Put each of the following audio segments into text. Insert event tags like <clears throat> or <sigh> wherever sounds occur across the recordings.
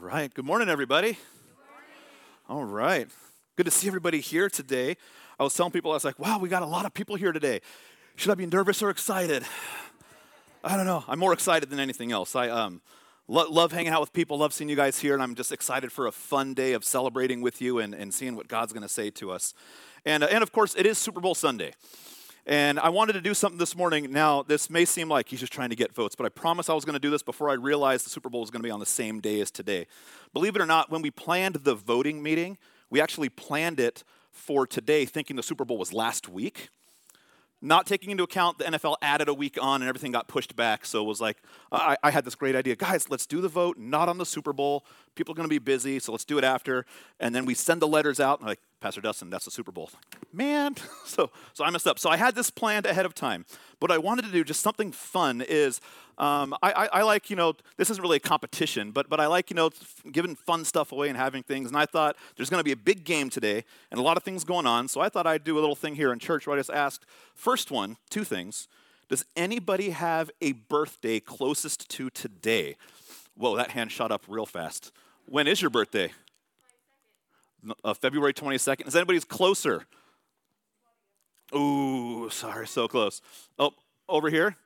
Right. Good morning, everybody. Good morning. All right. Good to see everybody here today. I was telling people, I was like, wow, we got a lot of people here today. Should I be nervous or excited? I don't know. I'm more excited than anything else. I um, lo- love hanging out with people, love seeing you guys here, and I'm just excited for a fun day of celebrating with you and, and seeing what God's going to say to us. And, uh, and of course, it is Super Bowl Sunday. And I wanted to do something this morning. Now, this may seem like he's just trying to get votes, but I promise I was going to do this before I realized the Super Bowl was going to be on the same day as today. Believe it or not, when we planned the voting meeting, we actually planned it for today thinking the Super Bowl was last week. Not taking into account the NFL added a week on and everything got pushed back. So it was like, I, I had this great idea. Guys, let's do the vote, not on the Super Bowl. People are going to be busy, so let's do it after. And then we send the letters out, and like, Pastor Dustin, that's the Super Bowl. Man, <laughs> so so I messed up. So I had this planned ahead of time. What I wanted to do, just something fun, is um, I, I, I, like you know this isn't really a competition, but but I like you know giving fun stuff away and having things. And I thought there's going to be a big game today and a lot of things going on. So I thought I'd do a little thing here in church where I just asked first one, two things. Does anybody have a birthday closest to today? Whoa, that hand shot up real fast. When is your birthday? uh, February 22nd. Is anybody's closer? Ooh, sorry, so close. Oh, over here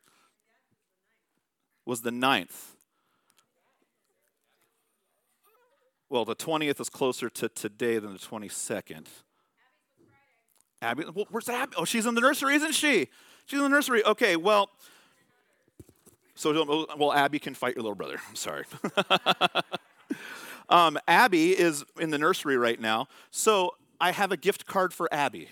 was the 9th. Well, the 20th is closer to today than the 22nd. Abby, well, where's Abby? Oh, she's in the nursery, isn't she? She's in the nursery. Okay, well, so well, Abby can fight your little brother. I'm sorry. <laughs> Um, Abby is in the nursery right now, so I have a gift card for Abby.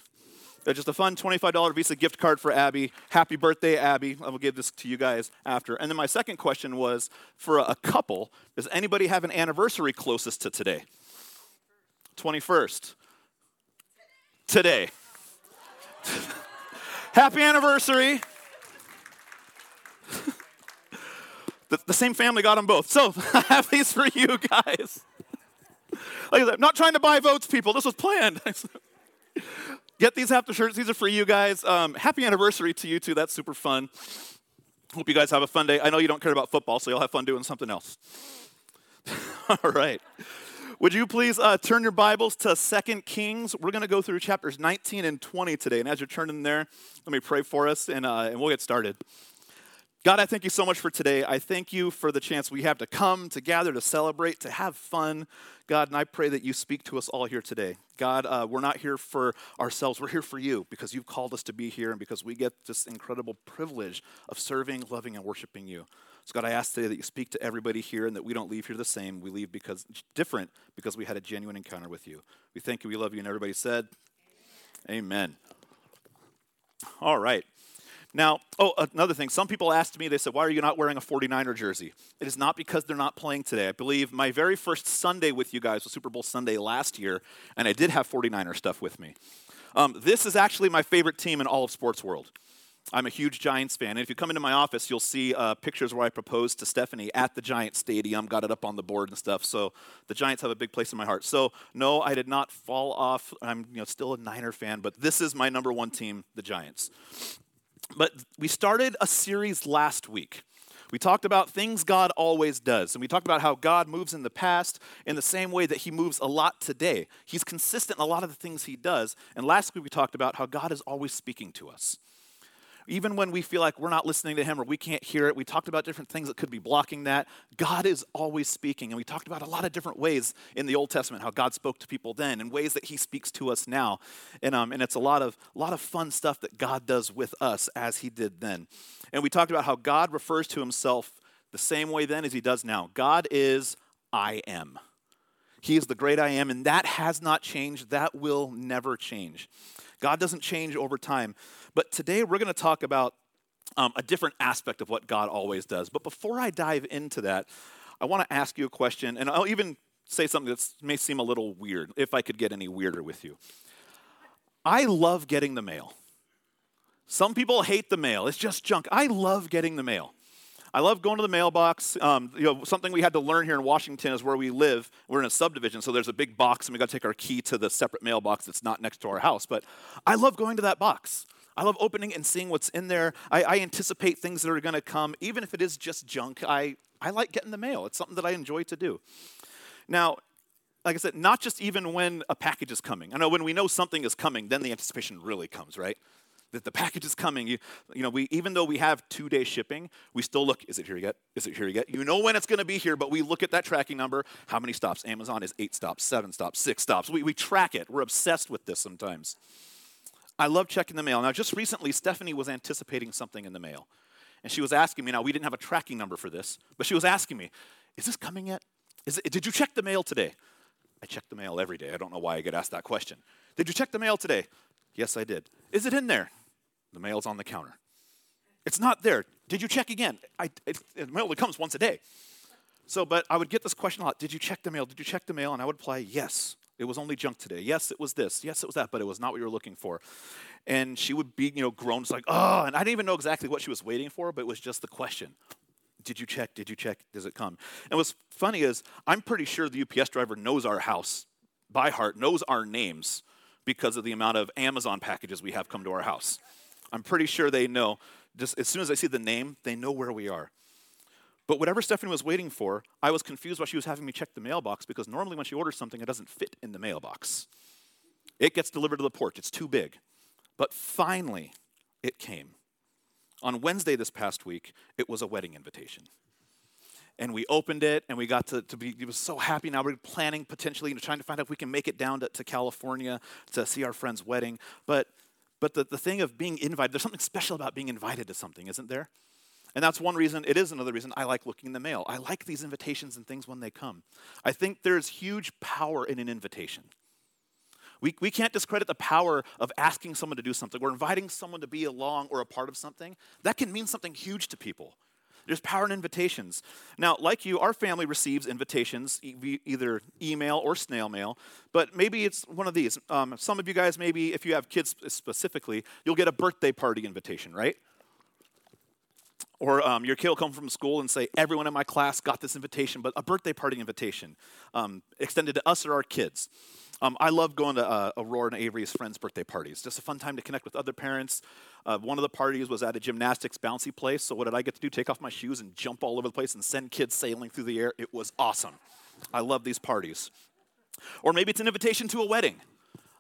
Uh, just a fun $25 Visa gift card for Abby. Happy birthday, Abby. I will give this to you guys after. And then my second question was for a couple, does anybody have an anniversary closest to today? 21st. Today. <laughs> Happy anniversary. <laughs> the, the, same family got them both. So <laughs> I have these for you guys. Like I'm not trying to buy votes, people. This was planned. <laughs> Get these after shirts. These are for you guys. Um, happy anniversary to you too. That's super fun. Hope you guys have a fun day. I know you don't care about football, so you'll have fun doing something else. <laughs> All right. Would you please uh, turn your Bibles to Second Kings? We're going to go through chapters 19 and 20 today. And as you're turning there, let me pray for us and, uh, and we'll get started. God, I thank you so much for today. I thank you for the chance we have to come, to gather, to celebrate, to have fun. God, and I pray that you speak to us all here today. God, uh, we're not here for ourselves. We're here for you because you've called us to be here and because we get this incredible privilege of serving, loving, and worshiping you. So, God, I ask today that you speak to everybody here and that we don't leave here the same. We leave because different because we had a genuine encounter with you. We thank you. We love you. And everybody said, Amen. Amen. All right. Now, oh, another thing. Some people asked me, they said, Why are you not wearing a 49er jersey? It is not because they're not playing today. I believe my very first Sunday with you guys was Super Bowl Sunday last year, and I did have 49er stuff with me. Um, this is actually my favorite team in all of sports world. I'm a huge Giants fan. And if you come into my office, you'll see uh, pictures where I proposed to Stephanie at the Giant Stadium, got it up on the board and stuff. So the Giants have a big place in my heart. So no, I did not fall off. I'm you know, still a Niner fan, but this is my number one team, the Giants. But we started a series last week. We talked about things God always does, and we talked about how God moves in the past in the same way that He moves a lot today. He's consistent in a lot of the things He does. And last week we talked about how God is always speaking to us even when we feel like we're not listening to him or we can't hear it, we talked about different things that could be blocking that. God is always speaking. And we talked about a lot of different ways in the Old Testament, how God spoke to people then and ways that he speaks to us now. And, um, and it's a lot, of, a lot of fun stuff that God does with us as he did then. And we talked about how God refers to himself the same way then as he does now. God is I am. He is the great I am, and that has not changed. That will never change. God doesn't change over time. But today we're going to talk about um, a different aspect of what God always does. But before I dive into that, I want to ask you a question, and I'll even say something that may seem a little weird, if I could get any weirder with you. I love getting the mail. Some people hate the mail, it's just junk. I love getting the mail. I love going to the mailbox. Um, you know, something we had to learn here in Washington is where we live. We're in a subdivision, so there's a big box, and we got to take our key to the separate mailbox that's not next to our house. But I love going to that box. I love opening and seeing what's in there. I, I anticipate things that are going to come, even if it is just junk. I, I like getting the mail. It's something that I enjoy to do. Now, like I said, not just even when a package is coming. I know when we know something is coming, then the anticipation really comes, right? That the package is coming. You, you know, we even though we have two-day shipping, we still look, is it here yet? Is it here yet? You know when it's gonna be here, but we look at that tracking number. How many stops? Amazon is eight stops, seven stops, six stops. We, we track it. We're obsessed with this sometimes. I love checking the mail. Now, just recently, Stephanie was anticipating something in the mail. And she was asking me, now we didn't have a tracking number for this, but she was asking me, is this coming yet? It, did you check the mail today? I check the mail every day. I don't know why I get asked that question. Did you check the mail today? Yes, I did. Is it in there? The mail's on the counter. It's not there. Did you check again? I, it, the mail only comes once a day. So, but I would get this question a lot. Did you check the mail? Did you check the mail? And I would reply, yes. It was only junk today. Yes, it was this. Yes, it was that, but it was not what you were looking for. And she would be, you know, groans like, oh, and I didn't even know exactly what she was waiting for, but it was just the question. Did you check? Did you check? Does it come? And what's funny is I'm pretty sure the UPS driver knows our house by heart, knows our names because of the amount of Amazon packages we have come to our house. I'm pretty sure they know. Just as soon as I see the name, they know where we are. But whatever Stephanie was waiting for, I was confused why she was having me check the mailbox because normally when she orders something, it doesn't fit in the mailbox. It gets delivered to the porch, it's too big. But finally, it came. On Wednesday this past week, it was a wedding invitation. And we opened it and we got to, to be, was so happy. Now we're planning potentially, trying to find out if we can make it down to, to California to see our friend's wedding. But, but the, the thing of being invited, there's something special about being invited to something, isn't there? And that's one reason, it is another reason I like looking in the mail. I like these invitations and things when they come. I think there's huge power in an invitation. We, we can't discredit the power of asking someone to do something or inviting someone to be along or a part of something. That can mean something huge to people. There's power in invitations. Now, like you, our family receives invitations, either email or snail mail, but maybe it's one of these. Um, some of you guys, maybe if you have kids specifically, you'll get a birthday party invitation, right? Or um, your kid will come from school and say, Everyone in my class got this invitation, but a birthday party invitation um, extended to us or our kids. Um, I love going to uh, Aurora and Avery's friends' birthday parties. Just a fun time to connect with other parents. Uh, one of the parties was at a gymnastics bouncy place. So what did I get to do? Take off my shoes and jump all over the place and send kids sailing through the air. It was awesome. I love these parties. Or maybe it's an invitation to a wedding.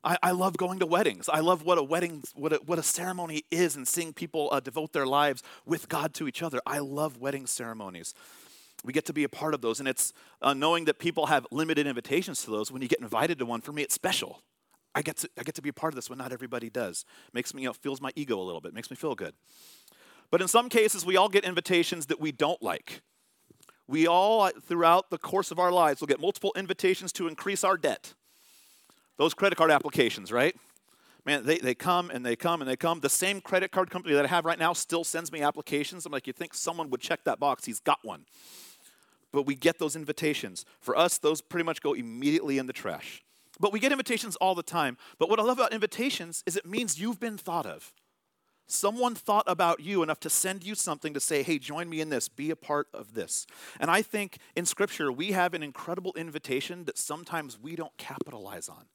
I, I love going to weddings. I love what a wedding, what a, what a ceremony is, and seeing people uh, devote their lives with God to each other. I love wedding ceremonies we get to be a part of those. And it's uh, knowing that people have limited invitations to those. When you get invited to one, for me, it's special. I get to, I get to be a part of this when not everybody does. Makes me, you know, feels my ego a little bit, makes me feel good. But in some cases, we all get invitations that we don't like. We all, uh, throughout the course of our lives, will get multiple invitations to increase our debt. Those credit card applications, right? Man, they, they come and they come and they come. The same credit card company that I have right now still sends me applications. I'm like, you think someone would check that box? He's got one but we get those invitations. For us, those pretty much go immediately in the trash. But we get invitations all the time. But what I love about invitations is it means you've been thought of. Someone thought about you enough to send you something to say, hey, join me in this, be a part of this. And I think in Scripture, we have an incredible invitation that sometimes we don't capitalize on.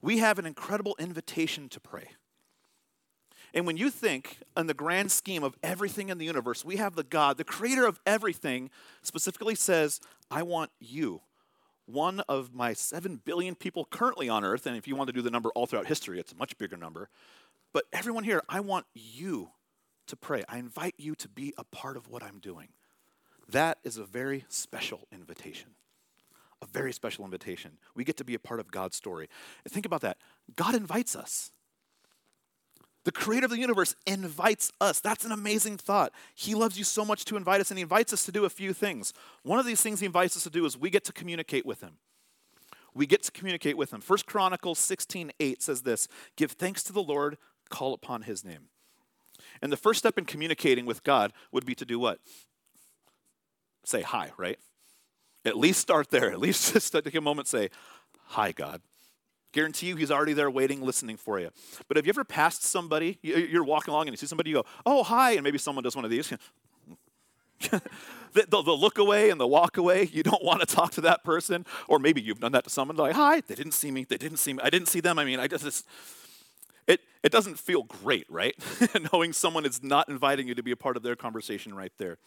We have an incredible invitation to pray. And when you think in the grand scheme of everything in the universe, we have the God, the creator of everything, specifically says, I want you, one of my seven billion people currently on earth. And if you want to do the number all throughout history, it's a much bigger number. But everyone here, I want you to pray. I invite you to be a part of what I'm doing. That is a very special invitation. A very special invitation. We get to be a part of God's story. Think about that. God invites us. The creator of the universe invites us. That's an amazing thought. He loves you so much to invite us, and he invites us to do a few things. One of these things he invites us to do is we get to communicate with him. We get to communicate with him. First Chronicles 16 8 says this Give thanks to the Lord, call upon his name. And the first step in communicating with God would be to do what? Say hi, right? At least start there. <laughs> At least just take a moment say, Hi, God. Guarantee you he's already there waiting, listening for you. But have you ever passed somebody, you're walking along and you see somebody, you go, oh, hi, and maybe someone does one of these. <laughs> they'll, look away and they'll walk away. You don't want to talk to that person. Or maybe you've done that to someone, like, hi, they didn't see me, they didn't see me, I didn't see them. I mean, I just, it, it doesn't feel great, right? <laughs> Knowing someone is not inviting you to be a part of their conversation right there.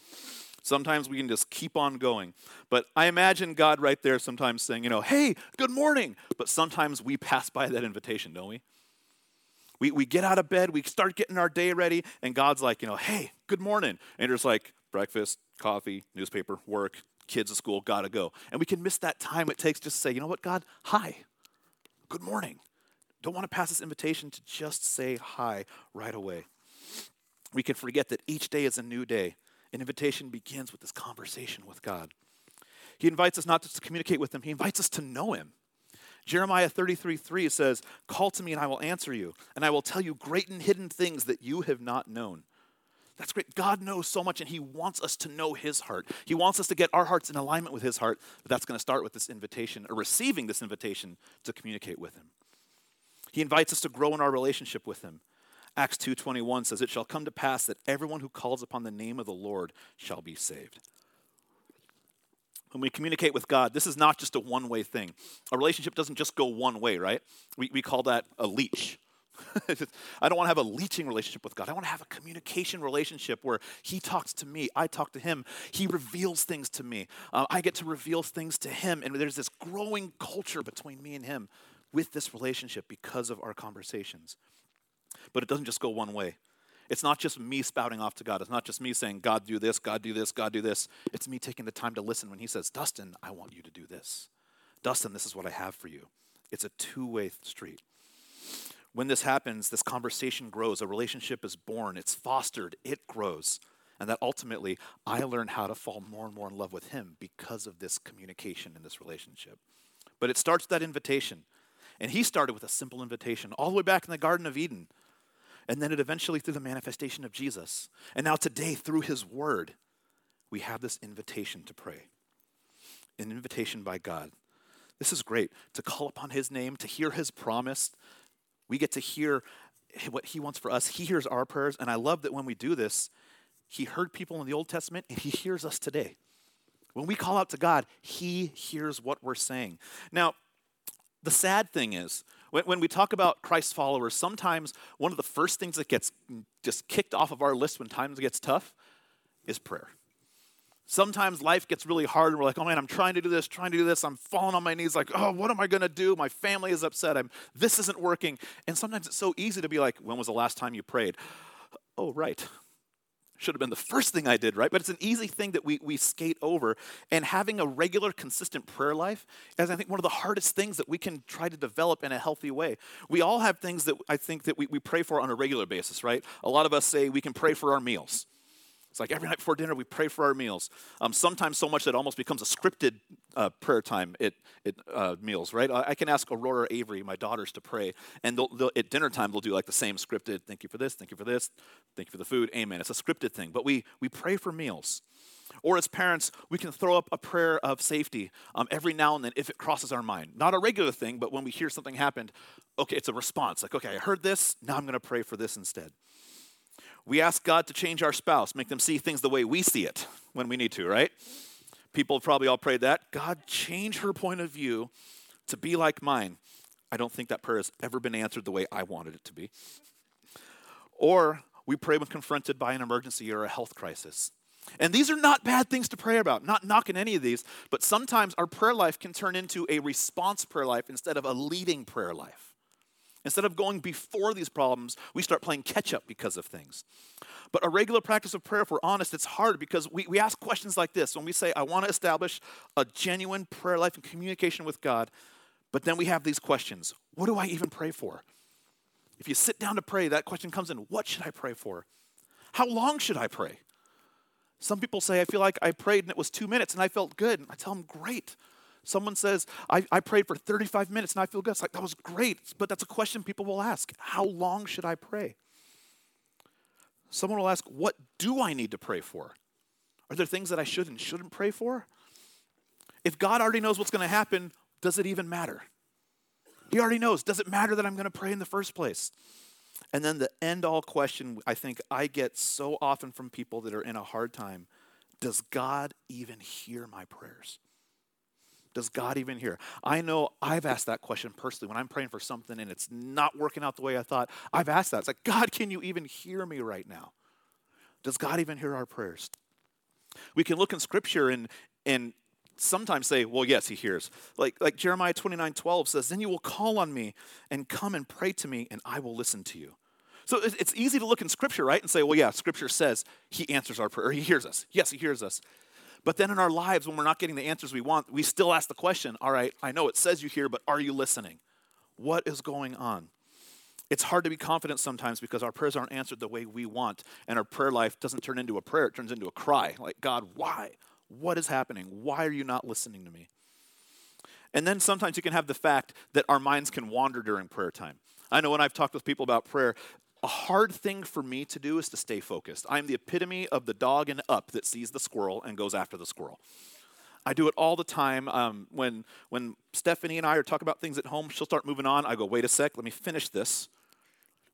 Sometimes we can just keep on going. But I imagine God right there sometimes saying, you know, hey, good morning. But sometimes we pass by that invitation, don't we? We, we get out of bed, we start getting our day ready, and God's like, you know, hey, good morning. And there's like breakfast, coffee, newspaper, work, kids at school, gotta go. And we can miss that time it takes just to say, you know what, God, hi, good morning. Don't want to pass this invitation to just say hi right away. We can forget that each day is a new day. An invitation begins with this conversation with God. He invites us not just to communicate with Him, He invites us to know Him. Jeremiah 33 3 says, Call to me and I will answer you, and I will tell you great and hidden things that you have not known. That's great. God knows so much, and He wants us to know His heart. He wants us to get our hearts in alignment with His heart, but that's going to start with this invitation, or receiving this invitation to communicate with Him. He invites us to grow in our relationship with Him. Acts 2:21 says it shall come to pass that everyone who calls upon the name of the Lord shall be saved. When we communicate with God, this is not just a one-way thing. A relationship doesn't just go one way, right? We, we call that a leech. <laughs> I don't want to have a leeching relationship with God. I want to have a communication relationship where He talks to me, I talk to Him. He reveals things to me. Uh, I get to reveal things to Him. And there's this growing culture between me and Him with this relationship because of our conversations. But it doesn't just go one way. It's not just me spouting off to God. It's not just me saying, God, do this, God, do this, God, do this. It's me taking the time to listen when He says, Dustin, I want you to do this. Dustin, this is what I have for you. It's a two way street. When this happens, this conversation grows, a relationship is born, it's fostered, it grows. And that ultimately, I learn how to fall more and more in love with Him because of this communication in this relationship. But it starts that invitation. And He started with a simple invitation all the way back in the Garden of Eden and then it eventually through the manifestation of Jesus. And now today, through his word, we have this invitation to pray. An invitation by God. This is great to call upon his name, to hear his promise. We get to hear what he wants for us. He hears our prayers. And I love that when we do this, he heard people in the Old Testament and he hears us today. When we call out to God, he hears what we're saying. Now, the sad thing is, when, when we talk about Christ followers, sometimes one of the first things that gets just kicked off of our list when times gets tough is prayer. Sometimes life gets really hard and we're like, oh man, I'm trying to do this, trying to do this. I'm falling on my knees, like, oh, what am I going to do? My family is upset. I'm, this isn't working. And sometimes it's so easy to be like, when was the last time you prayed? Oh, right should have been the first thing I did, right? But it's an easy thing that we, we skate over. And having a regular, consistent prayer life is, I think, one of the hardest things that we can try to develop in a healthy way. We all have things that I think that we, we pray for on a regular basis, right? A lot of us say we can pray for our meals. It's like every night before dinner, we pray for our meals. Um, sometimes so much that it almost becomes a scripted uh, prayer time at, at uh, meals, right? I, can ask Aurora Avery, my daughters, to pray, and they'll, they'll, at dinner time, they'll do like the same scripted, thank you for this, thank you for this, thank you for the food, amen. It's a scripted thing, but we, we pray for meals. Or as parents, we can throw up a prayer of safety um, every now and then if it crosses our mind. Not a regular thing, but when we hear something happened, okay, it's a response. Like, okay, I heard this, now I'm going to pray for this instead. We ask God to change our spouse, make them see things the way we see it when we need to, right? People have probably all prayed that. God, change her point of view to be like mine. I don't think that prayer has ever been answered the way I wanted it to be. Or we pray when confronted by an emergency or a health crisis. And these are not bad things to pray about, not knocking any of these, but sometimes our prayer life can turn into a response prayer life instead of a leading prayer life. Instead of going before these problems, we start playing catch up because of things. But a regular practice of prayer, if we're honest, it's hard because we, we ask questions like this. When we say, I want to establish a genuine prayer life and communication with God, but then we have these questions What do I even pray for? If you sit down to pray, that question comes in What should I pray for? How long should I pray? Some people say, I feel like I prayed and it was two minutes and I felt good. I tell them, Great. Someone says, I, I prayed for 35 minutes and I feel good. It's like, that was great. But that's a question people will ask How long should I pray? Someone will ask, What do I need to pray for? Are there things that I should and shouldn't pray for? If God already knows what's going to happen, does it even matter? He already knows. Does it matter that I'm going to pray in the first place? And then the end all question I think I get so often from people that are in a hard time does God even hear my prayers? Does God even hear? I know I've asked that question personally when I'm praying for something and it's not working out the way I thought. I've asked that. It's like, God, can you even hear me right now? Does God even hear our prayers? We can look in Scripture and, and sometimes say, well, yes, he hears. Like, like Jeremiah 29 12 says, Then you will call on me and come and pray to me, and I will listen to you. So it's easy to look in Scripture, right, and say, well, yeah, Scripture says he answers our prayer, he hears us. Yes, he hears us. But then in our lives, when we're not getting the answers we want, we still ask the question, all right, I know it says you hear, but are you listening? What is going on? It's hard to be confident sometimes because our prayers aren't answered the way we want, and our prayer life doesn't turn into a prayer, it turns into a cry. Like, God, why? What is happening? Why are you not listening to me? And then sometimes you can have the fact that our minds can wander during prayer time. I know when I've talked with people about prayer, a hard thing for me to do is to stay focused. I'm the epitome of the dog in Up that sees the squirrel and goes after the squirrel. I do it all the time. Um, when, when Stephanie and I are talking about things at home, she'll start moving on. I go, wait a sec, let me finish this.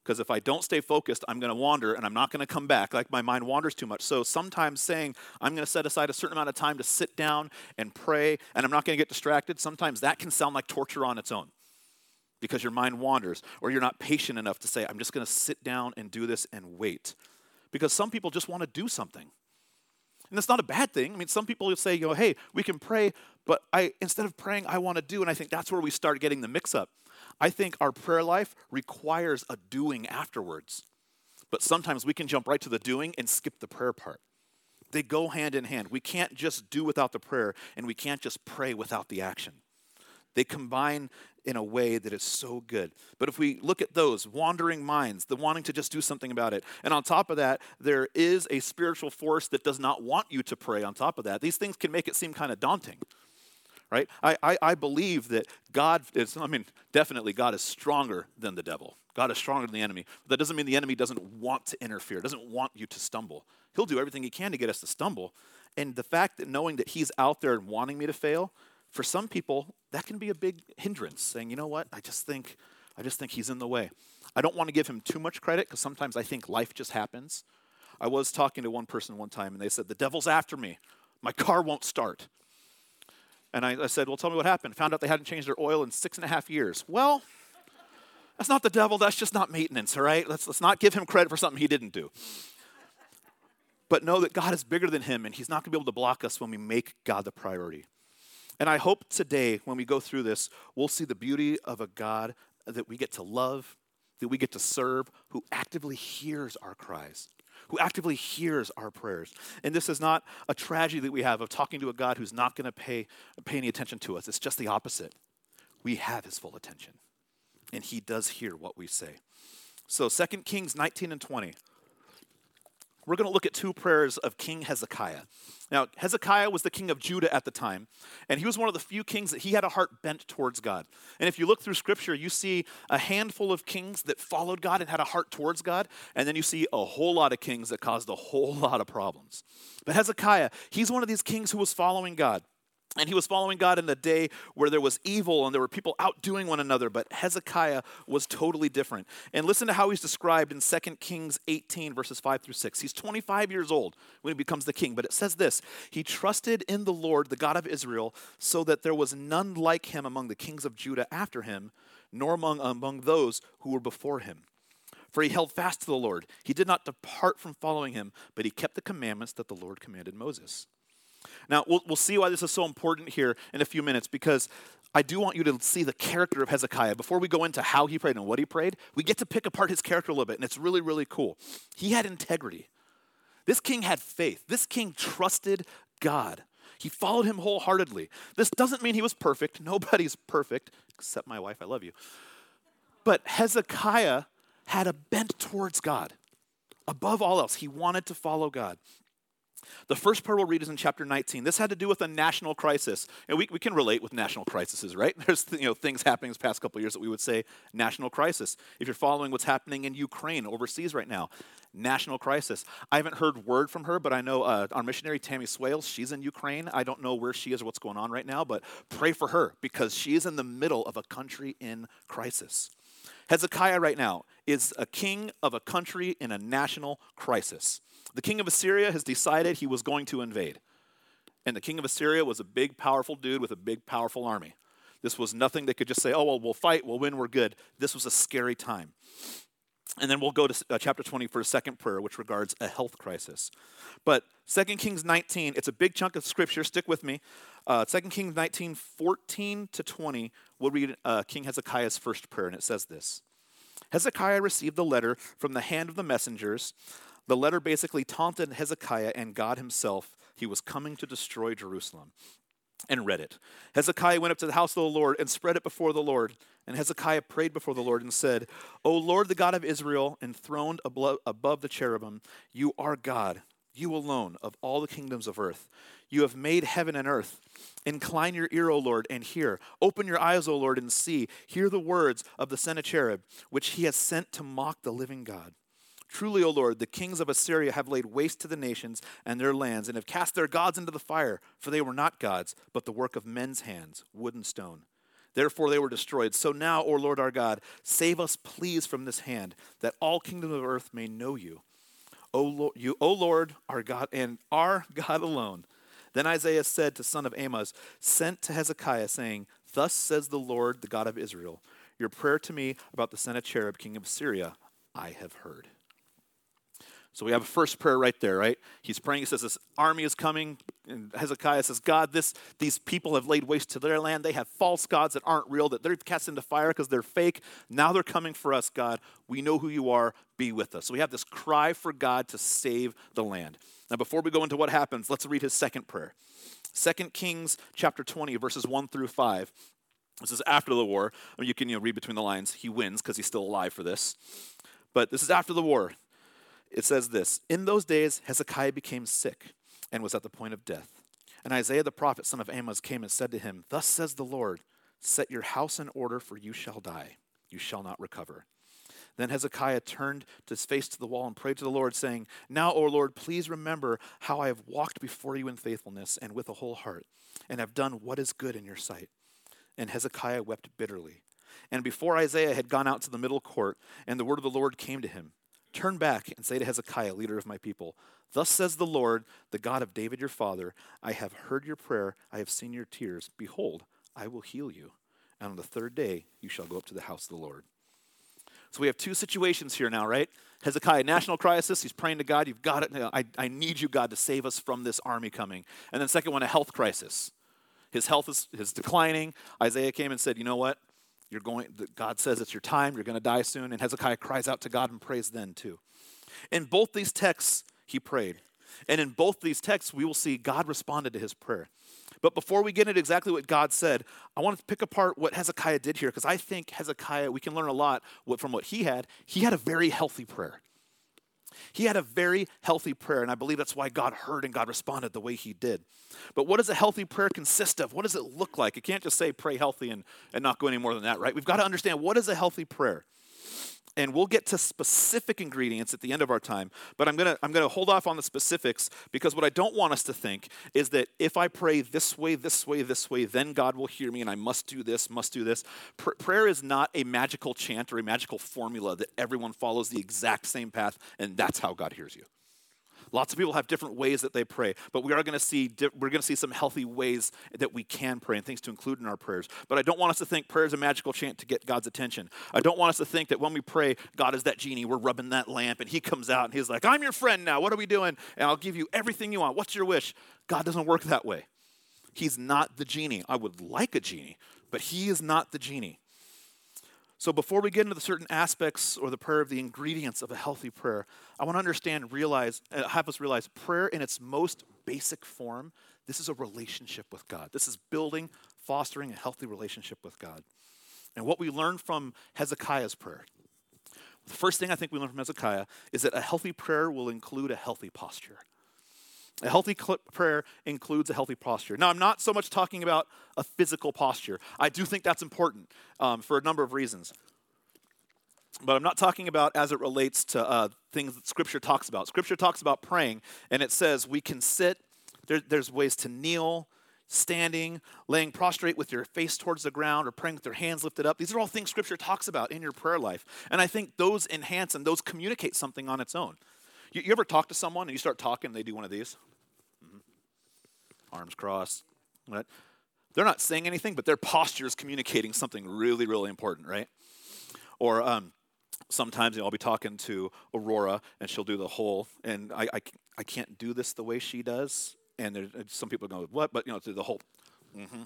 Because if I don't stay focused, I'm going to wander and I'm not going to come back. Like my mind wanders too much. So sometimes saying, I'm going to set aside a certain amount of time to sit down and pray and I'm not going to get distracted, sometimes that can sound like torture on its own because your mind wanders or you're not patient enough to say, I'm just going to sit down and do this and wait. Because some people just want to do something. And it's not a bad thing. I mean, some people will say, you know, hey, we can pray, but I instead of praying, I want to do. And I think that's where we start getting the mix up. I think our prayer life requires a doing afterwards. But sometimes we can jump right to the doing and skip the prayer part. They go hand in hand. We can't just do without the prayer, and we can't just pray without the action. They combine in a way that is so good. But if we look at those wandering minds, the wanting to just do something about it, and on top of that, there is a spiritual force that does not want you to pray on top of that, these things can make it seem kind of daunting. Right? I, I, I believe that God is, I mean, definitely God is stronger than the devil. God is stronger than the enemy. But That doesn't mean the enemy doesn't want to interfere, doesn't want you to stumble. He'll do everything he can to get us to stumble. And the fact that knowing that he's out there and wanting me to fail, for some people, that can be a big hindrance, saying, you know what, I just think, I just think he's in the way. I don't want to give him too much credit because sometimes I think life just happens. I was talking to one person one time and they said, The devil's after me. My car won't start. And I, I said, Well, tell me what happened. Found out they hadn't changed their oil in six and a half years. Well, that's not the devil, that's just not maintenance, all right? Let's, let's not give him credit for something he didn't do. But know that God is bigger than him and he's not going to be able to block us when we make God the priority. And I hope today, when we go through this, we'll see the beauty of a God that we get to love, that we get to serve, who actively hears our cries, who actively hears our prayers. And this is not a tragedy that we have of talking to a God who's not going to pay, pay any attention to us. It's just the opposite. We have his full attention, and he does hear what we say. So 2 Kings 19 and 20 we're going to look at two prayers of King Hezekiah. Now, Hezekiah was the king of Judah at the time, and he was one of the few kings that he had a heart bent towards God. And if you look through scripture, you see a handful of kings that followed God and had a heart towards God, and then you see a whole lot of kings that caused a whole <laughs> lot of problems. But Hezekiah, he's one of these kings who was following God. And he was following God in a day where there was evil and there were people outdoing one another, but Hezekiah was totally different. And listen to how he's described in 2 Kings 18, verses 5 through 6. He's 25 years old when he becomes the king, but it says this He trusted in the Lord, the God of Israel, so that there was none like him among the kings of Judah after him, nor among, among those who were before him. For he held fast to the Lord. He did not depart from following him, but he kept the commandments that the Lord commanded Moses. Now, we'll, we'll see why this is so important here in a few minutes because I do want you to see the character of Hezekiah. Before we go into how he prayed and what he prayed, we get to pick apart his character a little bit, and it's really, really cool. He had integrity. This king had faith. This king trusted God. He followed him wholeheartedly. This doesn't mean he was perfect. <laughs> Nobody's perfect, except my wife. I love you. But Hezekiah had a bent towards God. Above all else, he wanted to follow God. The first part we'll read is in chapter 19. This had to do with a national crisis. And we, we can relate with national crises, right? <laughs> There's you know, things happening this past couple years that we would say national crisis. If you're following what's happening in Ukraine overseas right now, national crisis. I haven't heard word from her, but I know uh, our missionary Tammy Swales, she's in Ukraine. I don't know where she is or what's going on right now, but pray for her because she is in the middle of a country in crisis. Hezekiah right now is a king of a country in a national crisis. The king of Assyria has decided he was going to invade. And the king of Assyria was a big, powerful dude with a big, powerful army. This was nothing they could just say, oh, well, we'll fight, we'll win, we're good. This was a scary time. And then we'll go to uh, chapter 20 for a second prayer, which regards a health crisis. But 2 Kings 19, it's a big chunk of scripture. Stick with me. Uh, 2 Kings 19, 14 to 20, we'll read uh, King Hezekiah's first prayer, and it says this Hezekiah received the letter from the hand of the messengers. The letter basically taunted Hezekiah and God himself. He was coming to destroy Jerusalem and read it. Hezekiah went up to the house of the Lord and spread it before the Lord. And Hezekiah prayed before the Lord and said, O Lord, the God of Israel, enthroned above the cherubim, you are God, you alone of all the kingdoms of earth. You have made heaven and earth. Incline your ear, O Lord, and hear. Open your eyes, O Lord, and see. Hear the words of the Sennacherib, which he has sent to mock the living God. Truly, O Lord, the kings of Assyria have laid waste to the nations and their lands, and have cast their gods into the fire, for they were not gods, but the work of men's hands, wood and stone. Therefore they were destroyed. So now, O Lord our God, save us, please, from this hand, that all kingdoms of earth may know you. O Lord, you, O Lord our God, and our <laughs> God alone. Then Isaiah said to son of Amoz, sent to Hezekiah, saying, Thus says the Lord, the God of Israel, Your prayer to me about the Sennacherib, king of Syria, I have heard. So we have a first prayer right there, right? He's praying. He says, This army is coming. And Hezekiah says, God, this, these people have laid waste to their land. They have false gods that aren't real, that they're cast into fire because they're fake. Now they're coming for us, God. We know who you are. Be with us. So we have this cry for God to save the land. Now, before we go into what happens, let's read his second prayer. 2 Kings chapter 20, verses 1 through 5. This is after the war. I mean, you can you know, read between the lines. He wins because he's still alive for this. But this is after the war. It says this In those days, Hezekiah became sick and was at the point of death. And Isaiah the prophet, son of Amoz, came and said to him, Thus says the Lord, Set your house in order, for you shall die. You shall not recover. Then Hezekiah turned his face to the wall and prayed to the Lord, saying, Now, O Lord, please remember how I have walked before you in faithfulness and with a whole heart, and have done what is good in your sight. And Hezekiah wept bitterly. And before Isaiah had gone out to the middle court, and the word of the Lord came to him, Turn back and say to Hezekiah, leader of my people, Thus says the Lord, the God of David your father, I have heard your prayer, I have seen your tears. Behold, I will heal you. And on the third day you shall go up to the house of the Lord. So we have two situations here now, right? Hezekiah, national crisis. He's praying to God. You've got it. I, I need you, God, to save us from this army coming. And then, second one, a health crisis. His health is, is declining. Isaiah came and said, You know what? You're going, God says it's your time, you're going to die soon. And Hezekiah cries out to God and prays then too. In both these texts, he prayed. And in both these texts, we will see God responded to his prayer. But before we get into exactly what God said, I want to pick apart what Hezekiah did here because I think Hezekiah, we can learn a lot from what he had. He had a very healthy prayer. He had a very healthy prayer, and I believe that's why God heard and God responded the way He did. But what does a healthy prayer consist of? What does it look like? You can't just say pray healthy and, and not go any more than that, right? We've got to understand what is a healthy prayer and we'll get to specific ingredients at the end of our time but i'm going to i'm going to hold off on the specifics because what i don't want us to think is that if i pray this way this way this way then god will hear me and i must do this must do this. Pr- prayer is not a magical chant or a magical formula that everyone follows the exact same path and that's how god hears you Lots of people have different ways that they pray, but we are going to see we're going to see some healthy ways that we can pray and things to include in our prayers. But I don't want us to think prayer is a magical chant to get God's attention. I don't want us to think that when we pray, God is that genie, we're rubbing that lamp, and He comes out and He's like, "I'm your friend now. What are we doing? And I'll give you everything you want. What's your wish?" God doesn't work that way. He's not the genie. I would like a genie, but He is not the genie. So, before we get into the certain aspects or the prayer of the ingredients of a healthy prayer, I want to understand, realize, uh, have us realize prayer in its most basic form, this is a relationship with God. This is building, fostering a healthy relationship with God. And what we learn from Hezekiah's prayer, the first thing I think we learn from Hezekiah is that a healthy prayer will include a healthy posture. A healthy prayer includes a healthy posture. Now, I'm not so much talking about a physical posture. I do think that's important um, for a number of reasons. But I'm not talking about as it relates to uh, things that Scripture talks about. Scripture talks about praying, and it says we can sit, there, there's ways to kneel, standing, laying prostrate with your face towards the ground, or praying with your hands lifted up. These are all things Scripture talks about in your prayer life. And I think those enhance and those communicate something on its own. You, you ever talk to someone and you start talking and they do one of these? Mm-hmm. Arms crossed. Right? They're not saying anything, but their posture is communicating something really, really important, right? Or um, sometimes you know, I'll be talking to Aurora and she'll do the whole, and I, I, I can't do this the way she does. And there, some people go, what? But, you know, do the whole, mm-hmm,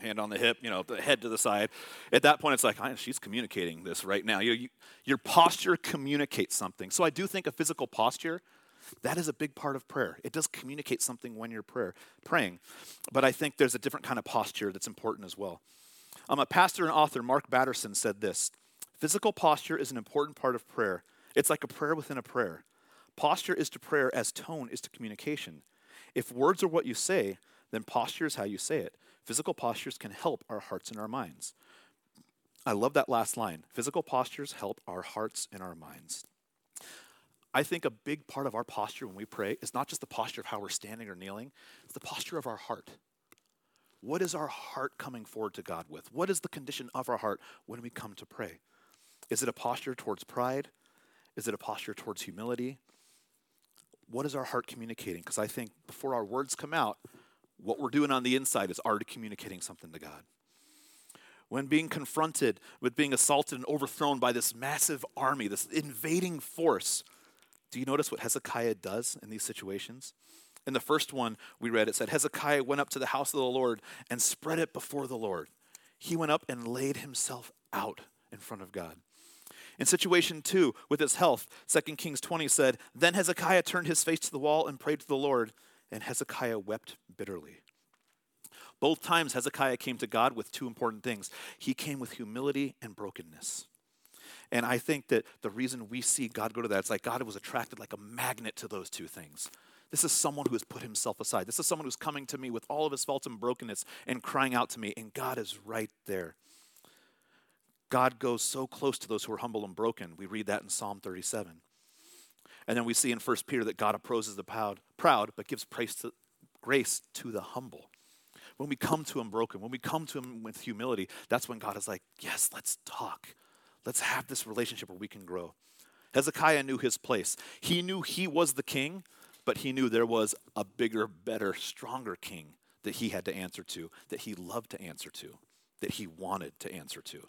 hand on the hip, you know, the head to the side. At that point, it's like, she's communicating this right now. You, you, your posture communicates something. So I do think a physical posture, that is a big part of prayer. It does communicate something when you're prayer, praying. But I think there's a different kind of posture that's important as well. Um, a pastor and author, Mark Batterson, said this Physical posture is an important part of prayer. It's like a prayer within a prayer. Posture is to prayer as tone is to communication. If words are what you say, then posture is how you say it. Physical postures can help our hearts and our minds. I love that last line. Physical postures help our hearts and our minds. I think a big part of our posture when we pray is not just the posture of how we're standing or kneeling, it's the posture of our heart. What is our heart coming forward to God with? What is the condition of our heart when we come to pray? Is it a posture towards pride? Is it a posture towards humility? What is our heart communicating? Because I think before our words come out, what we're doing on the inside is already communicating something to God. When being confronted with being assaulted and overthrown by this massive army, this invading force, do you notice what Hezekiah does in these situations? In the first one we read, it said, Hezekiah went up to the house of the Lord and spread it before the Lord. He went up and laid himself out in front of God. In situation two, with his health, 2 Kings 20 said, Then Hezekiah turned his face to the wall and prayed to the Lord, and Hezekiah wept bitterly. Both times Hezekiah came to God with two important things. He came with humility and brokenness. And I think that the reason we see God go to that, it's like God was attracted like a magnet to those two things. This is someone who has put himself aside. This is someone who's coming to me with all of his faults and brokenness and crying out to me, and God is right there. God goes so close to those who are humble and broken. We read that in Psalm 37. And then we see in 1 Peter that God opposes the proud, proud but gives to, grace to the humble. When we come to him broken, when we come to him with humility, that's when God is like, yes, let's talk. Let's have this relationship where we can grow. Hezekiah knew his place. He knew he was the king, but he knew there was a bigger, better, stronger king that he had to answer to, that he loved to answer to, that he wanted to answer to.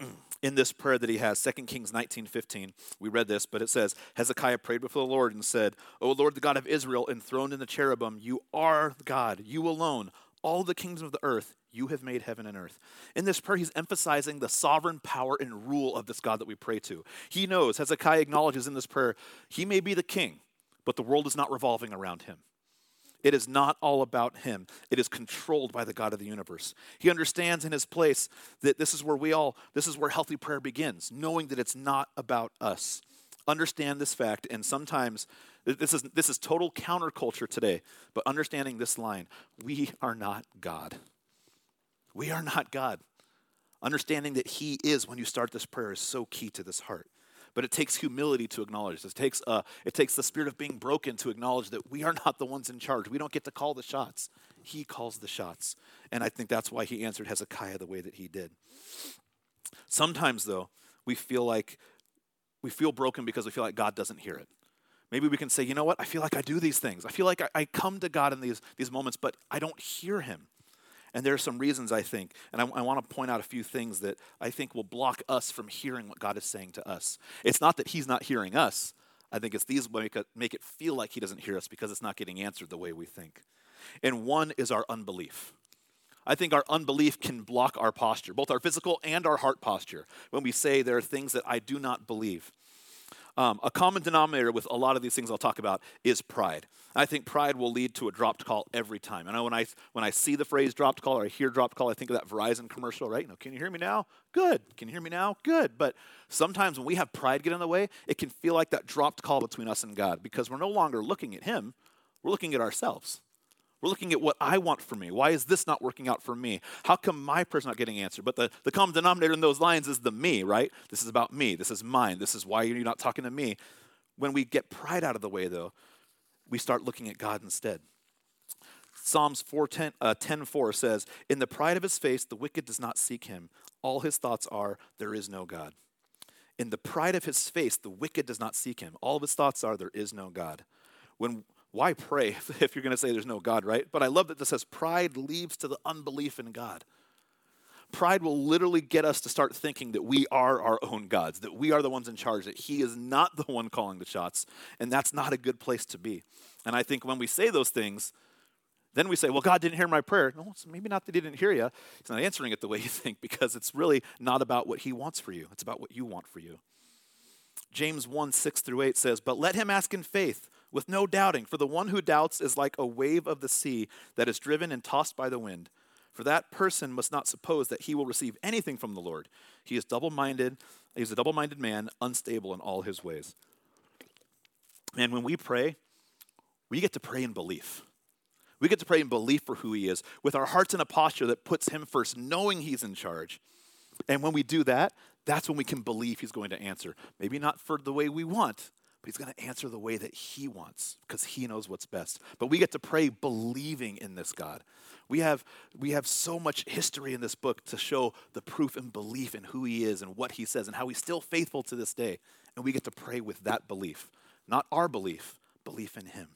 <clears throat> in this prayer that he has 2 kings 19 15 we read this but it says hezekiah prayed before the lord and said o lord the god of israel enthroned in the cherubim you are god you alone. All the kingdoms of the earth you have made heaven and earth. In this prayer he's emphasizing the sovereign power and rule of this god that we pray to. He knows hezekiah acknowledges in this prayer he may be the king but the world is not revolving around him it is not all about him. It is controlled by the God of the universe. He understands in his place that this is where we all, this is where healthy prayer begins, knowing that it's not about us. Understand this fact, and sometimes this is, this is total counterculture today, but understanding this line we are not God. We are not God. Understanding that He is when you start this prayer is so key to this heart. But it takes humility to acknowledge this. It takes, uh, it takes the spirit of being broken to acknowledge that we are not the ones in charge. We don't get to call the shots. He calls the shots. And I think that's why he answered Hezekiah the way that he did. Sometimes, though, we feel like we feel broken because we feel like God doesn't hear it. Maybe we can say, you know what? I feel like I do these things. I feel like I, I come to God in these, these moments, but I don't hear him. And there are some reasons, I think, and I, I want to point out a few things that I think will block us from hearing what God is saying to us. It's not that He's not hearing us. I think it's these make make it feel like He doesn't hear us because it's not getting answered the way we think. And one is our unbelief. I think our unbelief can block our posture, both our physical and our heart posture, when we say there are things that I do not believe. Um, a common denominator with a lot of these things I'll talk about is pride. I think pride will lead to a dropped call every time. And I, when I when I see the phrase dropped call or I hear dropped call, I think of that Verizon commercial, right? You know, can you hear me now? Good. Can you hear me now? Good. But sometimes when we have pride get in the way, it can feel like that dropped call between us and God because we're no longer looking at Him, we're looking at ourselves. We're looking at what I want for me. Why is this not working out for me? How come my prayer's not getting answered? But the, the common denominator in those lines is the me, right? This is about me. This is mine. This is why you're not talking to me. When we get pride out of the way, though, we start looking at God instead. Psalms 4, 10, uh, 10 4 says, In the pride of his face, the wicked does not seek him. All his thoughts are, There is no God. In the pride of his face, the wicked does not seek him. All of his thoughts are, There is no God. When why pray <laughs> if you're going to say there's no God, right? But I love that this says pride leads to the unbelief in God. pride will literally get us to start thinking that we are our own gods, that we are the ones in charge, that He is not the one calling the shots, and that's not a good place to be. And I think when we say those things, then we say, well, God didn't hear my prayer. No, it's maybe not that He didn't hear you. He's not answering it the way <laughs> you think because it's really not about what He wants for you, it's about what you want for you. James 1 6 through 8 says, But let him ask in faith, with no doubting, for the one who doubts is like a wave of the sea that is driven and tossed by the wind. For that person must not suppose that he will receive anything from the Lord. He is double minded, he's a double minded man, unstable in all his ways. And when we pray, we get to pray in belief. We get to pray in belief for who he is, with our hearts in a posture that puts him first, knowing he's in charge. And when we do that, that's when we can believe he's going to answer. Maybe not for the way we want, but he's going to answer the way that he wants because he knows what's best. But we get to pray believing in this God. We have, we have so much history in this book to show the proof and belief in who he is and what he says and how he's still faithful to this day. And we get to pray with that belief, not our belief, belief in him.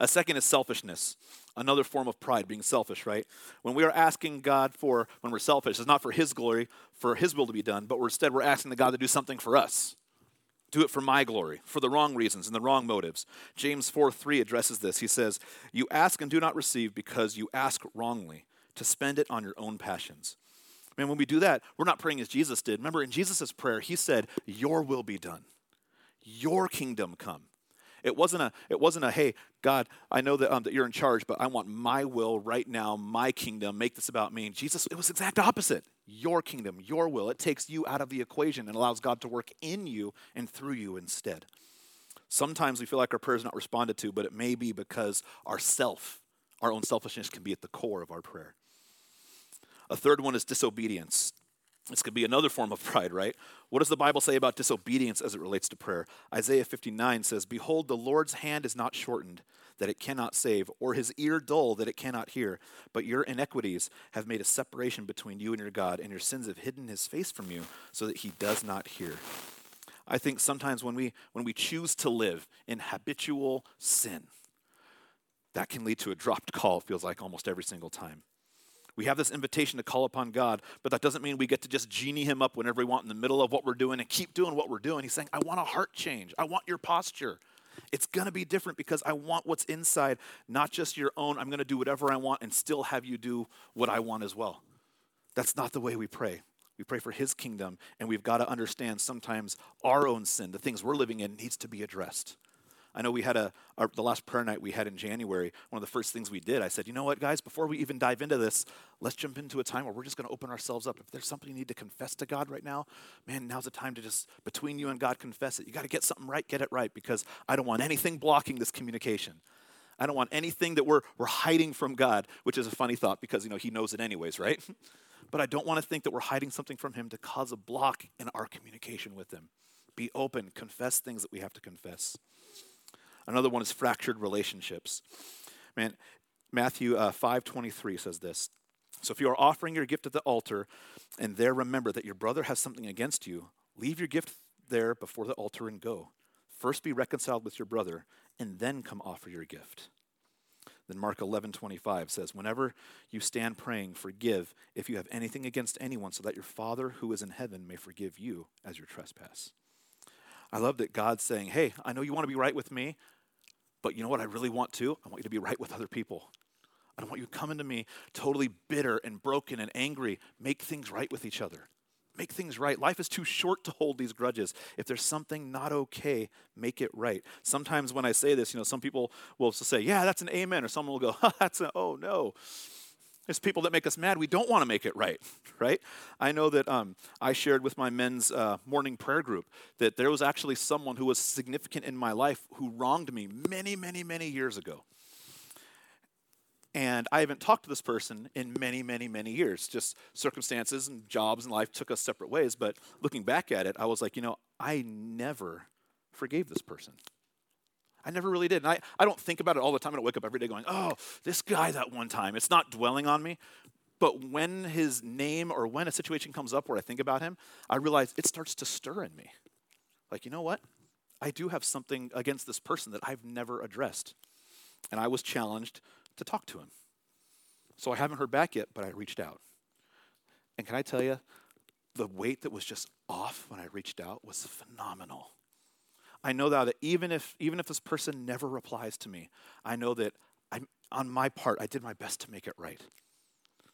A second is selfishness, another form of pride, being selfish, right? When we are asking God for, when we're selfish, it's not for His glory, for His will to be done, but we're, instead we're asking the God to do something for us. Do it for my glory, for the wrong reasons and the wrong motives. James 4 3 addresses this. He says, You ask and do not receive because you ask wrongly, to spend it on your own passions. I mean, when we do that, we're not praying as Jesus did. Remember, in Jesus' prayer, he said, Your will be done, your kingdom come. It wasn't a, it wasn't a hey, God, I know that, um, that you're in charge, but I want my will right now, my kingdom, make this about me. Jesus, it was exact opposite. Your kingdom, your will. It takes you out of the equation and allows God to work in you and through you instead. Sometimes we feel like our prayer is not responded to, but it may be because our self, our own selfishness can be at the core of our prayer. A third one is disobedience. This could be another form of <laughs> pride, right? What does the Bible say about disobedience as it relates to prayer? Isaiah 59 says, Behold, the Lord's hand is not shortened, that it cannot save, or his ear dull, that it cannot hear. But your iniquities have made a separation between you and your God, and your sins have hidden his face from you, so that he does not hear. I think sometimes when we, when we choose to live in habitual sin, that can lead to a dropped <laughs> call, feels like almost every single time. We have this invitation to call upon God, but that doesn't mean we get to just genie him up whenever we want in the middle of what we're doing and keep doing what we're doing. He's saying, I want a heart change. I want your posture. It's going to be different because I want what's inside, not just your own. I'm going to do whatever I want and still have you do what I want as well. That's not the way we pray. We pray for his kingdom, and we've got to understand sometimes our own sin, the things we're living in, needs to be addressed. I know we had a our, the last prayer night we had in January. One of the first things we did, I said, you know what, guys, before we even dive into this, let's jump into a time where we're just going to open ourselves up. If there's something you need to confess to God right now, man, now's the time to just between you and God confess it. You got to get something right, get it right, because I don't want anything blocking this communication. I don't want anything that we're we're hiding from God, which is a funny thought because you know He knows it anyways, right? <laughs> but I don't want to think that we're hiding something from Him to cause a block in our communication with Him. Be open, confess things that we have to confess. Another one is fractured relationships. Man, Matthew uh, 5:23 says this. So if you are offering your gift at the altar and there remember that your brother has something against you, leave your gift there before the altar and go. First be reconciled with your brother and then come offer your gift. Then Mark 11:25 says, "Whenever you stand praying, forgive if you have anything against anyone so that your Father who is in heaven may forgive you as your trespass." I love that God's saying, Hey, I know you want to be right with me, but you know what I really want to? I want you to be right with other people. I don't want you coming to me totally bitter and broken and angry. Make things right with each other. Make things right. Life is too short to hold these grudges. If there's something not okay, make it right. Sometimes when I say this, you know, some people will say, Yeah, that's an amen, or someone will go, <laughs> That's an oh no. There's people that make us mad. We don't want to make it right, <laughs> right? I know that um, I shared with my men's uh, morning prayer group that there was actually someone who was significant in my life who wronged me many, many, many years ago. And I haven't talked to this person in many, many, many years. Just circumstances and jobs and life took us separate ways. But looking back at it, I was like, you know, I never forgave this person. I never really did. And I, I don't think about it all the time. I don't wake up every day going, oh, this guy that one time. It's not dwelling on me. But when his name or when a situation comes up where I think about him, I realize it starts to stir in me. Like, you know what? I do have something against this person that I've never addressed. And I was challenged to talk to him. So I haven't heard back yet, but I reached out. And can I tell you, the weight that was just off when I reached out was phenomenal. I know that even if even if this person never replies to me, I know that I'm on my part I did my best to make it right.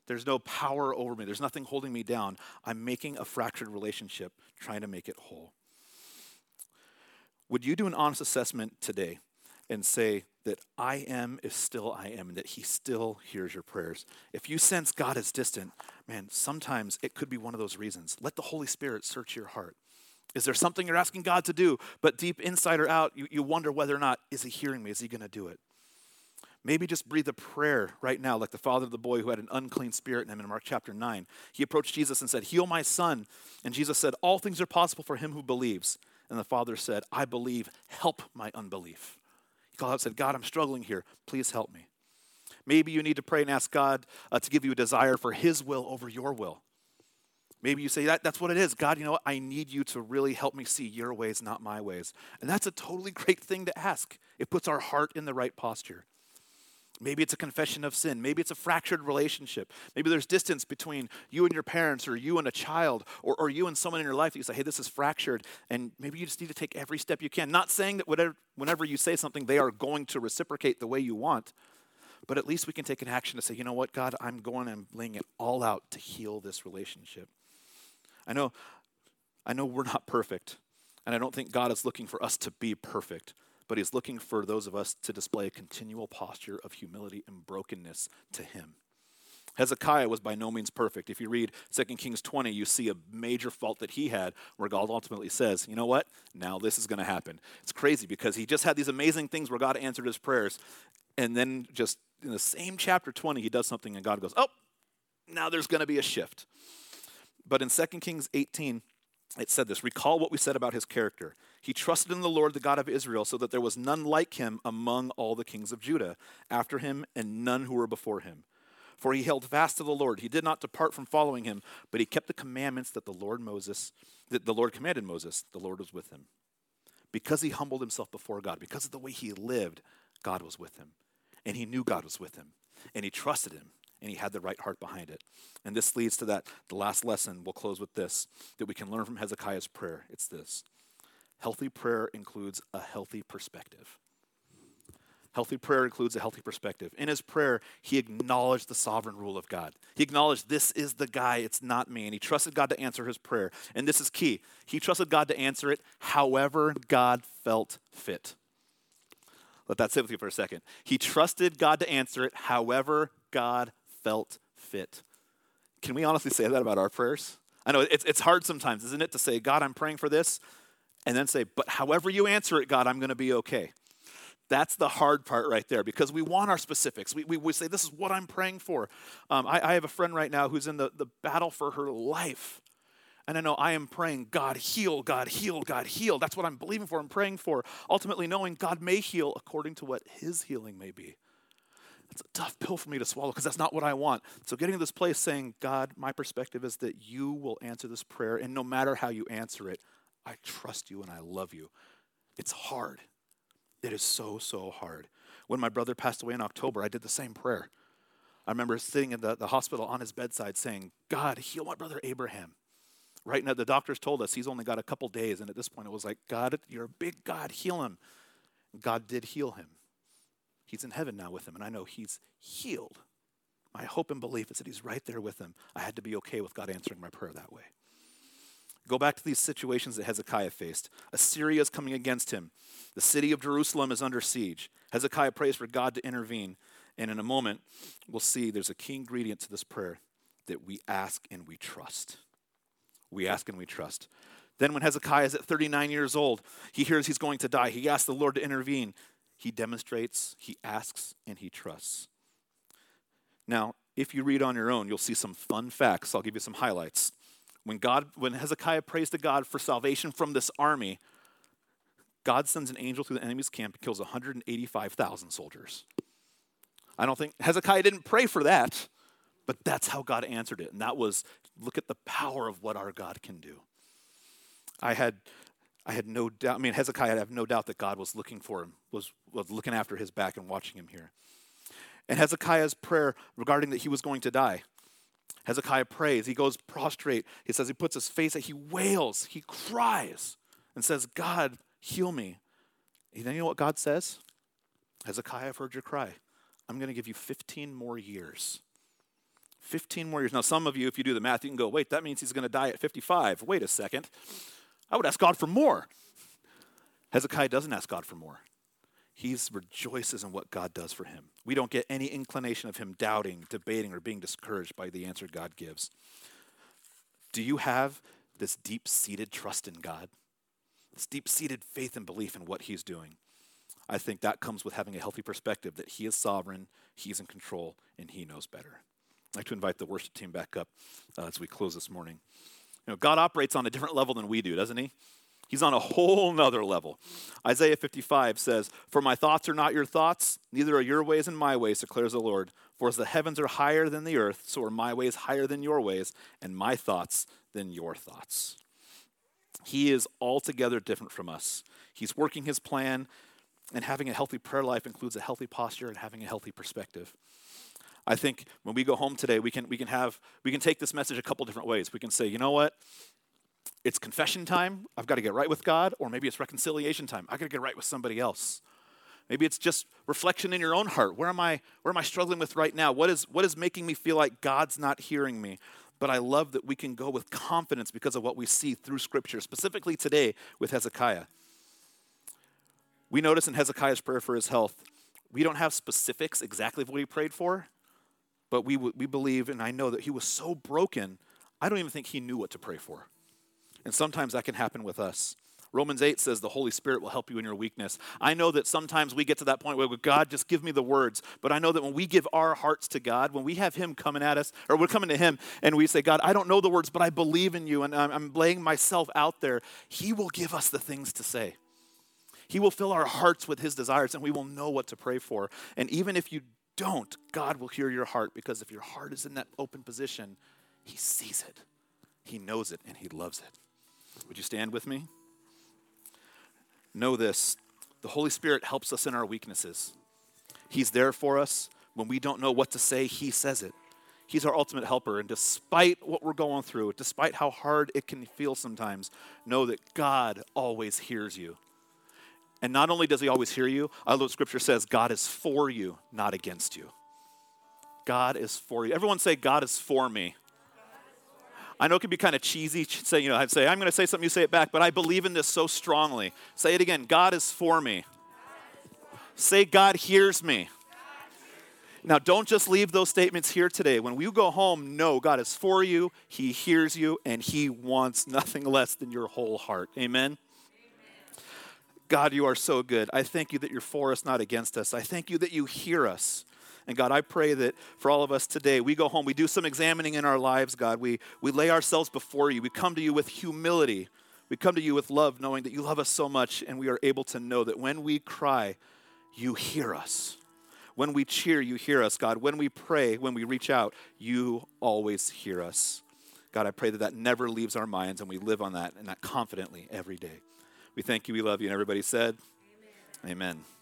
There's no power over me. There's nothing holding me down. I'm making a fractured relationship, trying to make it whole. Would you do an honest assessment today and say that I am is still I am, and that He still hears your prayers? If you sense God is distant, man, sometimes it could be one of those reasons. Let the Holy Spirit search your heart. Is there something you're asking God to do, but deep inside or out, you, you wonder whether or not, is He hearing me? Is He going to do it? Maybe just breathe a prayer right now, like the father of the boy who had an unclean spirit in him in Mark chapter 9. He approached Jesus and said, Heal my son. And Jesus said, All things are possible for him who believes. And the father said, I believe, help my unbelief. He called out and said, God, I'm struggling here. Please help me. Maybe you need to pray and ask God uh, to give you a desire for his will over your will. Maybe you say, that, That's what it is. God, you know what? I need you to really help me see your ways, not my ways. And that's a totally <laughs> great thing to ask. It puts our heart in the right posture. Maybe it's a confession of sin. Maybe it's a fractured relationship. Maybe there's distance between you and your parents, or you and a child, or, or you and someone in your life that you say, hey, this is fractured. And maybe you just need to take every step you can. Not saying that whatever, whenever you say something, they are going to reciprocate the way you want, but at least we can take an action to say, you know what, God, I'm going and laying it all out to heal this relationship. I know, I know we're not perfect, and I don't think God is looking for us to be perfect, but He's looking for those of us to display a continual posture of humility and brokenness to Him. Hezekiah was by no means perfect. If you read 2 Kings 20, you see a major fault that he had where God ultimately says, You know what? Now this is going to happen. It's crazy because he just had these amazing things where God answered his prayers. And then, just in the same chapter 20, he does something and God goes, Oh, now there's going to be a shift. But in 2 Kings 18, it said this Recall what we said about his character. He trusted in the Lord, the God of Israel, so that there was none like him among all the kings of Judah after him, and none who were before him. For he held fast to the Lord. He did not depart from following him, but he kept the commandments that the Lord Moses, that the Lord commanded Moses. The Lord was with him. Because he humbled himself before God, because of the way he lived, God was with him. And he knew God was with him. And he trusted him and he had the right heart behind it. And this leads to that the last lesson. We'll close with this that we can learn from Hezekiah's prayer. It's this. Healthy prayer includes a healthy perspective. Healthy prayer includes a healthy perspective. In his prayer, he acknowledged the sovereign rule of God. He acknowledged this is the guy, it's not me. And he trusted God to answer his prayer. And this is key. He trusted God to answer it however God felt fit. Let that sit with you for a second. He trusted God to answer it however God felt fit. Can we honestly say that about our prayers? I know it's, it's hard sometimes, isn't it, to say, God, I'm praying for this, and then say, but however you answer it, God, I'm going to be okay. That's the hard part right there because we want our specifics. We, we, we say, This is what I'm praying for. Um, I, I have a friend right now who's in the, the battle for her life. And I know I am praying, God, heal, God, heal, God, heal. That's what I'm believing for and praying for. Ultimately, knowing God may heal according to what his healing may be. It's a tough pill for me to swallow because that's not what I want. So, getting to this place saying, God, my perspective is that you will answer this prayer, and no matter how you answer it, I trust you and I love you. It's hard. It is so, so hard. When my brother passed away in October, I did the same prayer. I remember sitting in the, the hospital on his bedside saying, God, heal my brother Abraham. Right now, the doctors told us he's only got a couple days, and at this point, it was like, God, you're a big God, heal him. God did heal him. He's in heaven now with him, and I know he's healed. My hope and belief is that he's right there with him. I had to be okay with God answering my prayer that way. Go back to these situations that Hezekiah faced. Assyria is coming against him. The city of Jerusalem is under siege. Hezekiah prays for God to intervene. And in a moment, we'll see there's a key ingredient to this prayer that we ask and we trust. We ask and we trust. Then, when Hezekiah is at 39 years old, he hears he's going to die. He asks the Lord to intervene. He demonstrates, he asks, and he trusts. Now, if you read on your own, you'll see some fun facts. I'll give you some highlights. When God, when Hezekiah prays to God for salvation from this army, God sends an angel through the enemy's camp and kills 185,000 soldiers. I don't think Hezekiah didn't pray for that, but that's how God answered it. And that was look at the power of what our God can do. I had I had no doubt, I mean, Hezekiah, I have no doubt that God was looking for him, was, was looking after his back and watching him here. And Hezekiah's prayer regarding that he was going to die. Hezekiah prays. He goes prostrate. He says he puts his face, he wails, he cries, and says, God, heal me. And then you know what God says? Hezekiah, I've heard your cry. I'm going to give you 15 more years. 15 more years. Now, some of you, if you do the math, you can go, wait, that means he's going to die at 55. Wait a second. I would ask God for more. Hezekiah doesn't ask God for more. He rejoices in what God does for him. We don't get any inclination of him doubting, debating, or being discouraged by the answer God gives. Do you have this deep seated trust in God? This deep seated faith and belief in what he's doing? I think that comes with having a healthy perspective that he is sovereign, he's in control, and he knows better. I'd like to invite the worship team back up uh, as we close this morning. You know, God operates on a different level than we do, doesn't he? He's on a whole nother level. Isaiah 55 says, For my thoughts are not your thoughts, neither are your ways and my ways, declares the Lord. For as the heavens are higher than the earth, so are my ways higher than your ways, and my thoughts than your thoughts. He is altogether different from us. He's working his plan, and having a healthy prayer life includes a healthy posture and having a healthy perspective. I think when we go home today, we can, we can have we can take this message a couple different ways. We can say, you know what? It's confession time. I've got to get right with God, or maybe it's reconciliation time. I've got to get right with somebody else. Maybe it's just reflection in your own heart. Where am I where am I struggling with right now? What is what is making me feel like God's not hearing me? But I love that we can go with confidence because of what we see through scripture, specifically today with Hezekiah. We notice in Hezekiah's prayer for his health, we don't have specifics exactly of what he prayed for, but we, we believe, and I know that he was so broken, I don't even think he knew what to pray for. And sometimes that can happen with us. Romans 8 says the Holy Spirit will help you in your weakness. I know that sometimes we get to that point where God, just give me the words. But I know that when we give our hearts to God, when we have Him coming at us, or we're coming to Him and we say, God, I don't know the words, but I believe in you and I'm, I'm laying myself out there, He will give us the things to say. He will fill our hearts with His desires and we will know what to pray for. And even if you don't, God will hear your heart because if your heart is in that open position, He sees it, He knows it, and He loves it. Would you stand with me? Know this the Holy Spirit helps us in our weaknesses. He's there for us. When we don't know what to say, He says it. He's our ultimate helper. And despite what we're going through, despite how hard it can feel sometimes, know that God always hears you. And not only does he always hear you, I scripture says God is for you, not against you. God is for you. Everyone say, God is for me. I know it can be kind of cheesy. Say, you know, I'd say, I'm going to say something, you say it back, but I believe in this so strongly. Say it again God is for me. Say, God hears me. Now, don't just leave those statements here today. When you go home, know God is for you, He hears you, and He wants nothing <laughs> less than your whole heart. Amen? God, you are so good. I thank you that you're for us, not against us. I thank you that you hear us. And God, I pray that for all of us today, we go home, we do some examining in our lives, God. We, we lay ourselves before you. We come to you with humility. We come to you with love, knowing that you love us so much, and we are able to know that when we cry, you hear us. When we cheer, you hear us, God. When we pray, when we reach out, you always hear us. God, I pray that that never leaves our minds and we live on that and that confidently every day. We thank you. We love you. And everybody said, Amen. Amen.